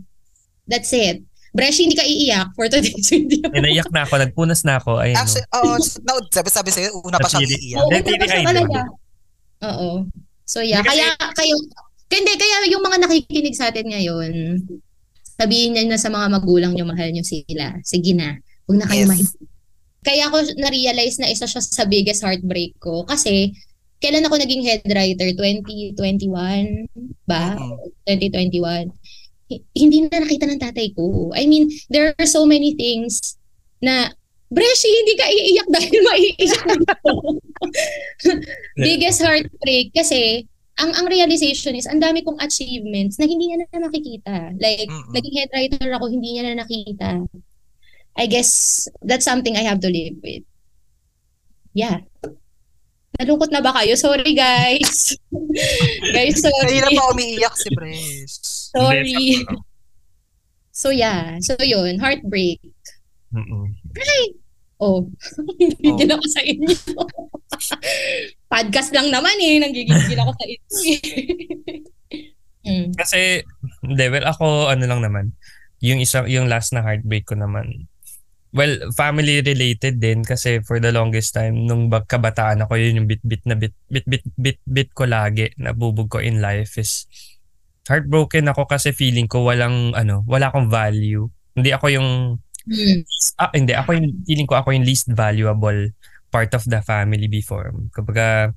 that's it. Bresh, hindi ka iiyak for today. So hindi ako. Naiyak na ako. Nagpunas na ako. Ayun. Actually, oo, no, sabi, sabi sa'yo, una pa siyang iiyak. Oo, Hindi, tapos hindi na ka talaga. Oo. So yeah, kaya kayo, hindi, kaya yung mga nakikinig sa atin ngayon, sabihin niyo na sa mga magulang niyo, mahal niyo sila. Sige na, huwag na kayo Yes. mahilig. Kaya ako na-realize na isa siya sa biggest heartbreak ko. Kasi, kailan ako naging head writer? 2021 ba? Mhm. 2021. Hi- Hindi na nakita ng tatay ko. I mean, there are so many things na, Breshi, hindi ka iiyak dahil maiiyak. Biggest heartbreak kasi ang ang realization is ang dami kong achievements na hindi niya na nakikita. Like, Mm-mm. naging head writer ako, hindi niya na nakita. I guess that's something I have to live with. Yeah. Nalungkot na ba kayo? Sorry, guys. guys, sorry. Kanina pa umiiyak si Pres. Sorry. So, yeah. So, yun. Heartbreak. Mm-mm. Oh, nanggigigil ako sa inyo. Podcast lang naman eh. Nanggigigil ako sa inyo eh. Hmm. Kasi, hindi, well, ako, ano lang naman, yung isa, yung last na heartbreak ko naman, well, family related din kasi for the longest time, nung kabataan ako, yun yung bit-bit na bit, bit-bit, bit-bit ko lagi, nabubog ko in life is, heartbroken ako kasi feeling ko walang, ano, wala akong value. Hindi ako yung, Hmm. ah, hindi, ako yung, feeling ko ako yung least valuable part of the family before. Kapag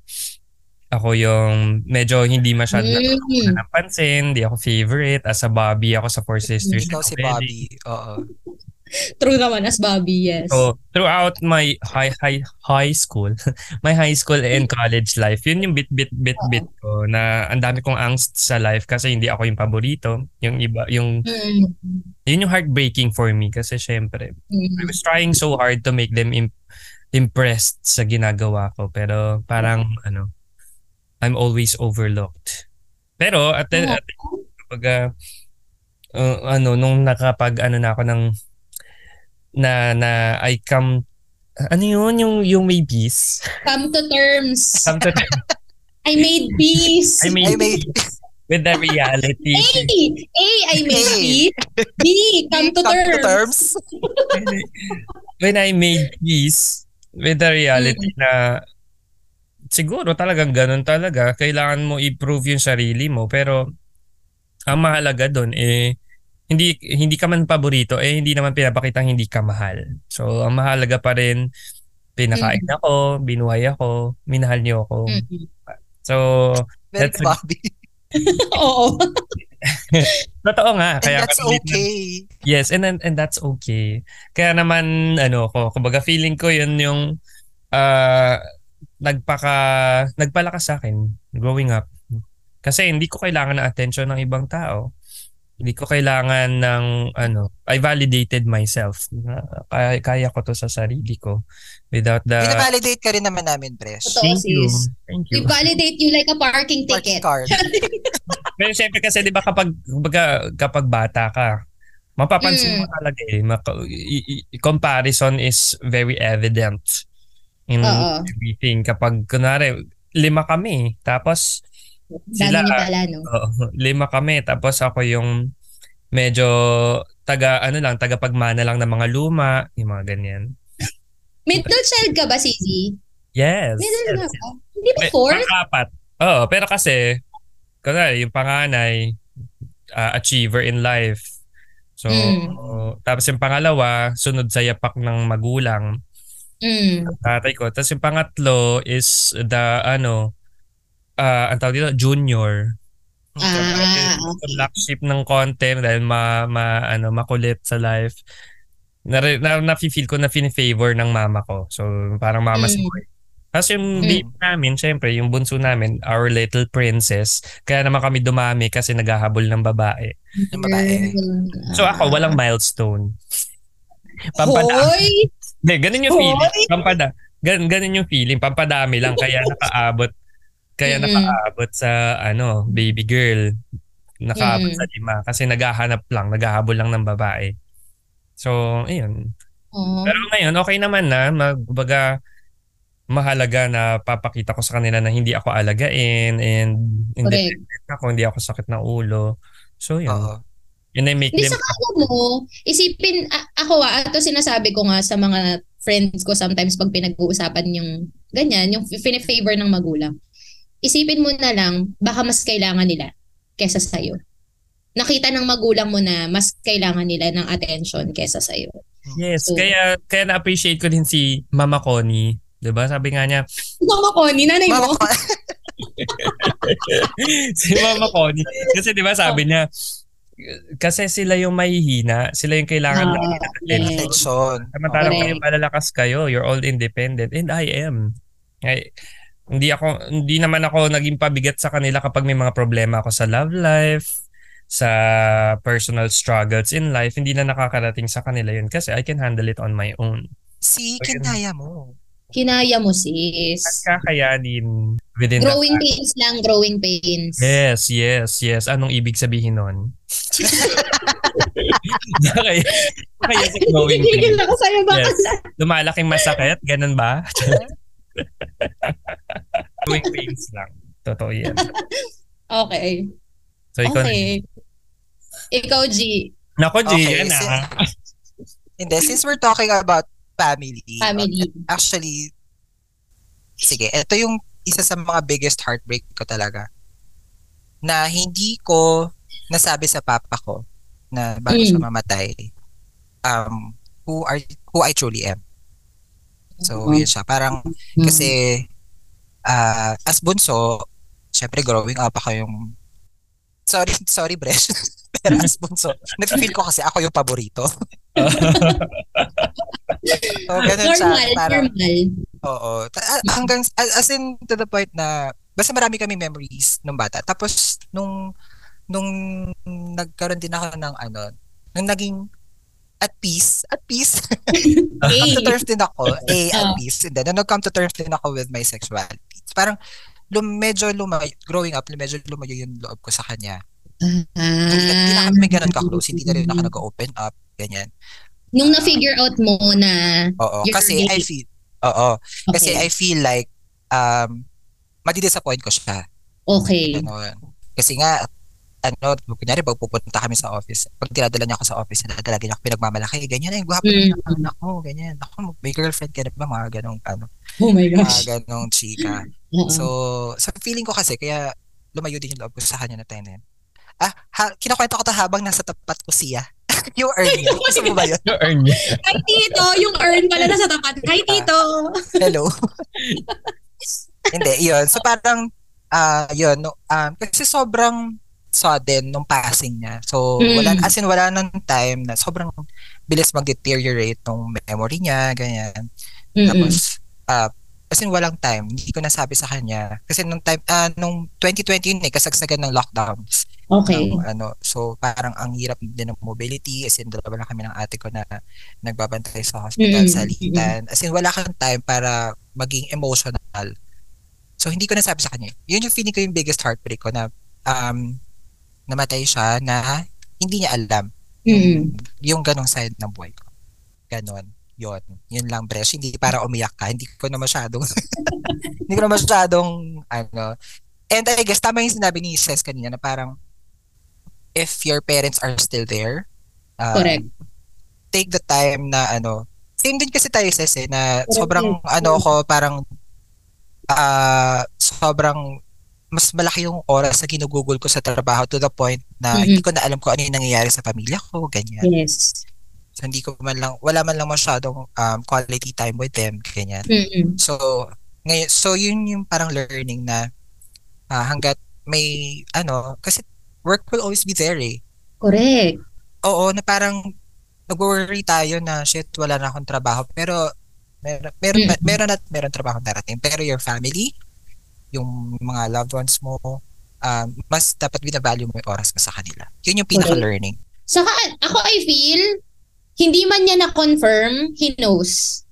ako yung medyo hindi masyado Hmm. napansin, hindi ako favorite. As a Bobby, ako sa Four Sisters. Ikaw si. Bobby. Oo. True naman as Bobby, yes. So, throughout my high high high school, my high school and college life, yun yung bit bit bit bit ko na ang dami kong angst sa life kasi hindi ako yung paborito. Yung iba, yung Hmm. yun yung heartbreaking for me kasi syempre, Hmm. I was trying so hard to make them im- impressed sa ginagawa ko pero parang ano, I'm always overlooked. Pero at the, Oo. at kapag uh, ano nung nakapag ano na ako ng na na I come ano yun yung yung may peace. Come to terms. Come to I made peace. I I made peace with the reality. A, A, I made A. peace. B, come to come terms. to terms. when, I, when I made peace with the reality na siguro talagang ganun talaga. Kailangan mo i-prove yung sarili mo. Pero ang mahalaga doon eh hindi hindi ka man paborito eh hindi naman pinapakitang hindi ka mahal. So ang mahalaga pa rin pinakain Mm. ako, binuhay ako, minahal niyo ako. Mm. So Very That's Bobby. Oo. totoo nga And kaya that's okay. Yes, and and, and that's okay. Kaya naman ano ko, kumbaga feeling ko 'yun yung ah nagpaka nagpalakas sa akin growing up. Kasi hindi ko kailangan ng attention ng ibang tao. Hindi ko kailangan ng ano, I validated myself. Na Kaya, kaya ko to sa sarili ko without the Binavalidate ka rin naman namin, Pres. Totoo, Thank you. sis. Thank We you. validate you like a parking Parking ticket. card. Pero syempre kasi 'di ba kapag baga, kapag bata ka, mapapansin mo Mm. talaga eh. Maka- i- i- comparison is very evident in Oo. everything. Kapag kunwari, lima kami, tapos Sila- pala, no? Oo, lima kami tapos ako yung medyo taga ano lang taga pagmana lang ng mga luma yung mga ganyan Middle child ka ba, Sisi? yes, Middle yes. ka ba? Hindi ba fourth? pang-apat oo pero kasi kunwari yung panganay ah, achiever in life so Mm. tapos yung pangalawa sunod sa yapak ng magulang Mm. tatay ko tapos yung pangatlo is the ano ah ang tawag dito junior Ah, Sa black sheep ng konti dahil ma, ma ano makulit sa life. Na, na, na-feel ko na fin-favor ng mama ko. So parang mama's Mm. boy. Tapos yung Mm. baby namin, syempre, yung bunso namin, our little princess. Kaya naman kami dumami kasi naghahabol ng babae. Yung babae. So ako, walang milestone. Pampada. Hoy! Hindi, ganun yung feeling. Pampada. Gan, ganun yung feeling. Pampadami lang. Kaya nakaabot. Kaya Mm-mm. nakaabot sa ano, baby girl. Nakaabot Mm. sa lima. Kasi naghahanap lang. Naghahabol lang ng babae. So, ayun. Oh. Pero ngayon, okay naman na. Magbaga, mahalaga na papakita ko sa kanila na hindi ako alagain and independent ako, hindi ako sakit na ulo. So, yun. Oo. Yun ay make Hindi them sa alam mo, isipin, a- ako ah, ito sinasabi ko nga sa mga friends ko sometimes pag pinag-uusapan yung ganyan, yung fine-favor ng magulang. Isipin mo na lang, baka mas kailangan nila kesa sa'yo. Nakita ng magulang mo na mas kailangan nila ng attention kesa sa'yo. Yes, So- kaya kaya na-appreciate ko din si Mama Connie. 'Di ba? Sabi nga niya, Mama ko, ni nanay Mama mo. si Mama Connie. Kasi 'di ba sabi niya, kasi sila yung mahihina, sila yung kailangan Ah, ng attention. Samantalang Correct. kayo malalakas kayo, you're all independent and I am. Ay, hindi ako hindi naman ako naging pabigat sa kanila kapag may mga problema ako sa love life, sa personal struggles in life, hindi na nakakarating sa kanila yun kasi I can handle it on my own. Si So, kinaya mo. Kinaya mo, At sis. kakayanin within the Growing pains lang, growing pains. Yes, yes, yes. Anong ibig sabihin nun? kaya, kaya sa growing pains. ako sa'yo, baka Yes. Lumalaking masakit, ganun ba? growing pains lang. Totoo yan. Okay. So, ikaw na. Okay. Ikaw, G. Nako, G, Okay, yan si- ah. Hindi, since we're talking about family, Family. actually, sige, ito yung isa sa mga biggest heartbreak ko talaga. Na hindi ko nasabi sa papa ko na bago Mm. siya mamatay, um, who are who I truly am. So, Mhm. yun siya. Parang, Mm. kasi, ah, as bunso, syempre growing up ako yung, sorry, sorry, Bresh. Pero as bunso, nag-feel ko kasi ako yung paborito. so, ganun siya. normal, Parang, normal. Oo. Hanggang, as in, to the point na, basta marami kami memories nung bata. Tapos, nung, nung nagkaroon din ako ng ano, nung naging at peace, at peace, come to Hey. terms din ako, A, at peace. And then, nag-come to terms din ako with my sexuality. Parang, lum, medyo lumayo, growing up, medyo lumayo yung loob ko sa kanya. Hindi, hindi na kami ganun ka-close. Hindi na rin ako nag-open up, ganyan. Nung na-figure out mo na Oo. Kasi I gay. feel, oo. Kasi Okay. I feel like, um, madidisappoint ko siya. okay. Ganun. Kasi nga, ano, kunyari, pag pupunta kami sa office, pag tinadala niya ako sa office, nadadala niya ako pinagmamalaki, ganyan, ay, gwapo Mm. mm. ng anak ko, ganyan. Ako, may girlfriend ka na ba? Mga ganong, ano, Oh my mga ganong chika. Oo. So, sa feeling ko kasi, kaya lumayo din yung loob ko sa kanya na time na yun. Ah, ha, kinakwento ko to habang nasa tapat ko siya. yung earn niya. Gusto mo ba yun? You earn it. Hi, Tito! Yung earn pala nasa tapat. Hi, Tito! Hello? Hindi, yun. So parang, ah yun, no, um, kasi sobrang sudden nung passing niya. So, Mm. wala, as in, wala nang time na sobrang bilis mag-deteriorate nung memory niya, ganyan. Mm-mm. Tapos, ah as in walang time. Hindi ko nasabi sa kanya. Kasi nung time, ah, nung 2020 yun eh, kasagsagan ng lockdowns. Okay. Ng, ano, so parang ang hirap din ng mobility. As in, dalawa lang kami ng ate ko na nagbabantay sa hospital, Mm, sa litan. As in, wala kang time para maging emotional. So, hindi ko nasabi sa kanya. Yun yung feeling ko yung biggest heartbreak ko na um, namatay siya na hindi niya alam Mm. yung ganong side ng buhay ko. Ganon. Yun. Yun lang, Bresh. Hindi para umiyak ka. Hindi ko na masyadong, hindi ko na masyadong, ano. And I guess, tama yung sinabi ni Ses kanina na parang, if your parents are still there, um, Correct. take the time na, ano, same din kasi tayo, Ses, eh, na Correct. sobrang, ano ko, parang, ah, sobrang, mas malaki yung oras na ginugugol ko sa trabaho to the point na Mhm. hindi ko na alam kung ano yung nangyayari sa pamilya ko, ganyan. Yes. So, hindi ko man lang, wala man lang masyadong um, quality time with them, ganyan. Mm-mm. So, ngayon, so yun yung parang learning na ah, hanggat may, ano, kasi work will always be there eh. Correct. Oo, na parang nag-worry tayo na shit, wala na akong trabaho. Pero, meron, meron, Mm. meron at meron trabaho darating. Pero your family, yung mga loved ones mo, um, mas dapat binavalue mo yung oras mo sa kanila. Yun yung pinaka-learning. Saka ako I feel, hindi man niya na-confirm, he knows.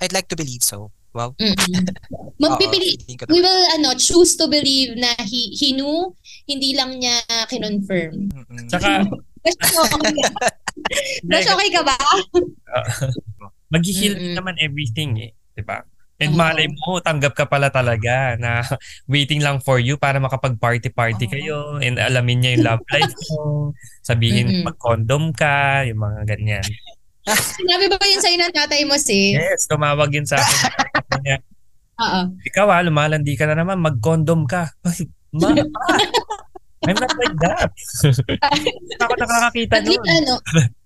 I'd like to believe so. Wow. Magpipili, Oo, we will ano choose to believe na he he knew hindi lang niya kinonfirm. Mm-mm. Tsaka, Basta okay, okay ka ba? mag-heal Mm-mm. naman everything eh. 'di ba? And malay mo, tanggap ka pala talaga na waiting lang for you para makapag-party-party Oo. kayo and alamin niya yung love life mo. Sabihin, Mm-mm. mag-condom ka, yung mga ganyan. Sinabi ba yun sa'yo ng tatay mo, sis? Yes, tumawag yun sa akin. Oo. Ikaw ah, lumalandi ka na naman, mag-condom ka. Ay, Ma, ma, I'm not like that. Ako nakakakita nun. ano,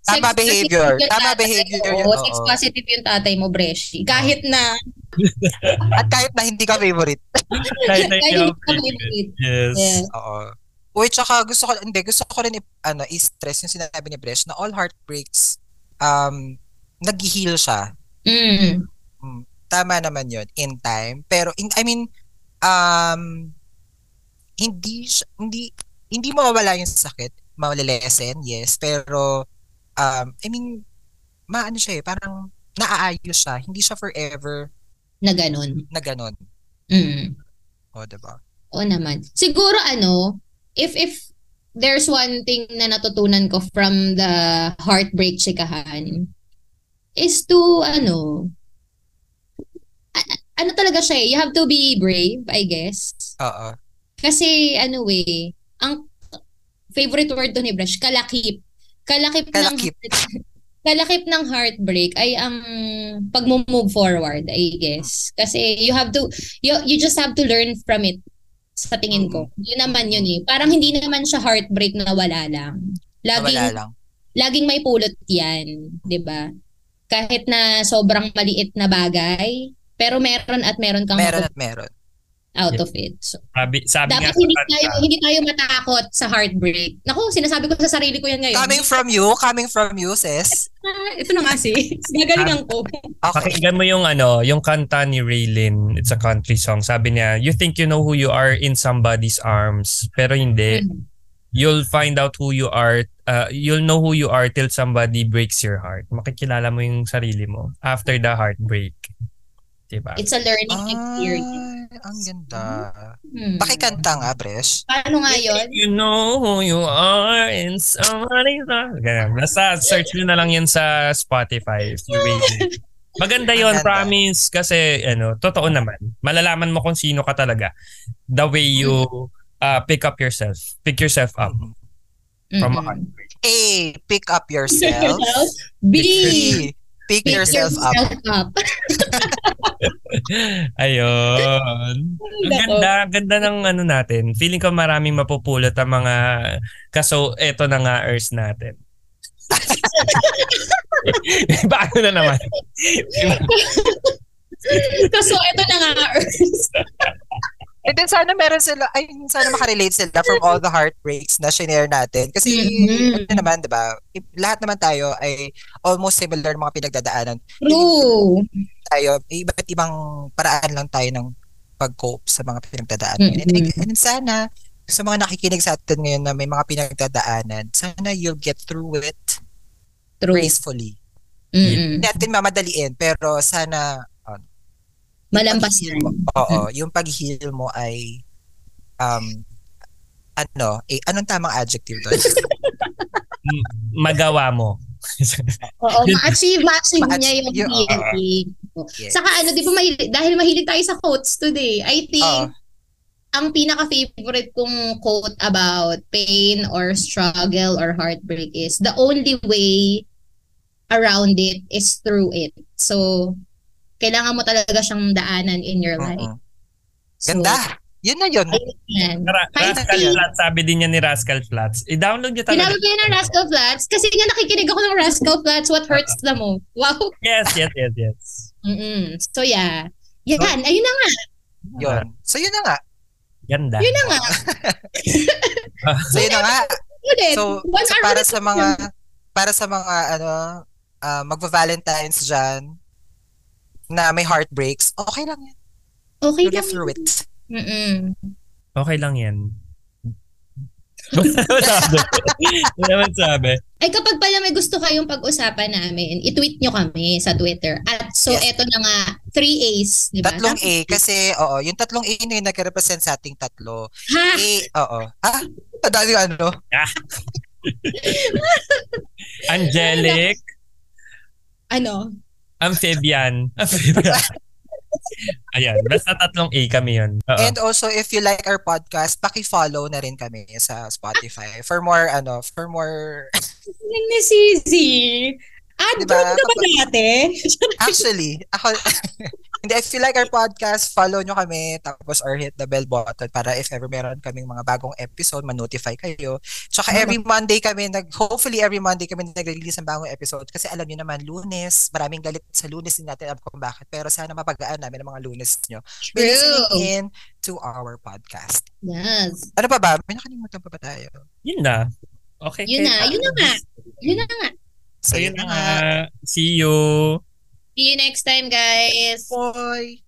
Tama behavior. Tama behavior yun, sex positive yung tatay mo, Breshi. Kahit na, At kahit na hindi ka favorite. Kahit na hindi ka favorite. Yes. Yeah. Oo. Uy, tsaka gusto ko, hindi, gusto ko rin, i- ano, i-stress yung sinabi ni Bresh na all heartbreaks, um, nag-heal siya. Mm. Mm, tama naman yun, in time. Pero, in, I mean, um, hindi, hindi, hindi mawawala yung sakit. Mawalilesen, yes. Pero, um, I mean, maano siya eh, parang naaayos siya. Hindi siya forever Na ganun. na ganun. Mm. O, diba? Oo naman. Siguro ano, if if there's one thing na natutunan ko from the heartbreak chikahan is to ano a- ano talaga siya eh, you have to be brave, I guess. Oo. Kasi ano eh, ang favorite word to ni Brush, kalakip. Kalakip, Kalakip. ng kalakip ng heartbreak ay ang pag-move forward, I guess. Kasi you have to you you just have to learn from it sa tingin ko. Yun naman yun eh. Parang hindi naman siya heartbreak na wala lang. Laging Wala lang. laging may pulot 'yan, 'di ba? Kahit na sobrang maliit na bagay, pero meron at meron kang Meron at meron. Out of it. So, Sabi, sabi nga dapat sa hindi tayo hindi tayo matakot sa heartbreak. Naku, sinasabi ko sa sarili ko yan ngayon. Coming from you, coming from you, sis. Ito na nga sis. Gagalingan ko. Okay. Pakinggan mo yung ano, yung kanta ni Raylin. It's a country song. Sabi niya, you think you know who you are in somebody's arms, pero hindi. Mm. You'll find out who you are. Uh, you'll know who you are till somebody breaks your heart. Makikilala mo yung sarili mo after the heartbreak. Diba? It's a learning experience. Ay, ang ganda. Hmm. Pakikanta nga, Bresh. Paano nga yun? You know who you are in somebody's arms. Ganyan. Basta search nyo na lang yan sa Spotify. If you really. Maganda yon promise. Kasi, ano, totoo naman. Malalaman mo kung sino ka talaga. The way you uh, pick up yourself. Pick yourself up from a heartbreak. A, pick up yourself. B. B, pick Pick yourself up. up. Ayun. Ang ganda, ang ganda ng ano natin. Feeling ko maraming mapupulot ang mga kaso eto na nga earth natin. Paano na naman? Kaso ito na nga, Ernst. And then sana meron sila, ay sana makarelate sila from all the heartbreaks na shinare natin. Kasi Mhm. ano naman, di ba? i- Lahat naman tayo ay almost similar ng mga pinagdadaanan. True. Tayo, iba't ibang paraan lang tayo ng pag-cope sa mga pinagdadaanan. Mm-mm. And, and sana, sa mga nakikinig sa atin ngayon na may mga pinagdadaanan, sana you'll get through it True. gracefully. Mm-mm. Hindi natin mamadaliin, pero sana uh, Malampas yan. mo, oo, yung pag-heal mo ay um ano, eh, anong tamang adjective doon? Magawa mo. Oo, ma-achieve, ma-achieve Ma-achieve niya yung healing. Yes. Saka ano, di ba mahili- dahil mahilig tayo sa quotes today, I think Oo. ang pinaka-favorite kong quote about pain or struggle or heartbreak is the only way around it is through it. So, kailangan mo talaga siyang daanan in your life. Mm-mm. So, Ganda. Yun na yun. ayun. Ra- Rascal Flats, sabi din niya ni Rascal Flats. I-download niyo talaga. Tinawag ko yun ng Rascal Flats kasi nga nakikinig ako ng Rascal Flats, what hurts the most. Wow. Yes, yes, yes, yes. Mm-mm. So yeah. Yan, ayun na nga. Yun. So yun na nga. Ganda. Yun na nga. So yun na nga. So, so para sa mga para sa mga ano uh, magva-Valentines diyan na may heartbreaks, okay lang yan. Okay You'll lang. get through it. Mm-mm. Okay lang yan. Wala naman sabi. Ay kapag pala may gusto kayong pag-usapan namin, i-tweet nyo kami sa Twitter. At so Yes. eto na nga, 3 A's, di ba? Tatlong A kasi oo, yung tatlong A na yung nagre-represent sa ating tatlo. Ha? A, oo. Ah, madali ano. Angelic, Ano? amphibian. Amphibian. Ayan, basta tatlong A kami yun. Oo. And also if you like our podcast, paki-follow na rin kami sa Spotify for more ano, for more Lang ni Sisi. Ad Diba? ka ba dati? Actually, ako, hindi, if you like our podcast, follow nyo kami, tapos or hit the bell button para if ever meron kaming mga bagong episode, ma-notify kayo. Tsaka every Monday kami, nag, hopefully every Monday kami nag-release ng bagong episode kasi alam nyo naman, lunes, maraming galit sa lunes din natin, alam kung bakit, pero sana mapagaan namin ang mga lunes nyo. True. in to our podcast. Yes. Ano pa ba? May nakalimutan pa ba tayo? Yun na. Okay. Yun na, yun na nga. Yun na nga. So, yun na nga. See you. See you next time, guys. Boy!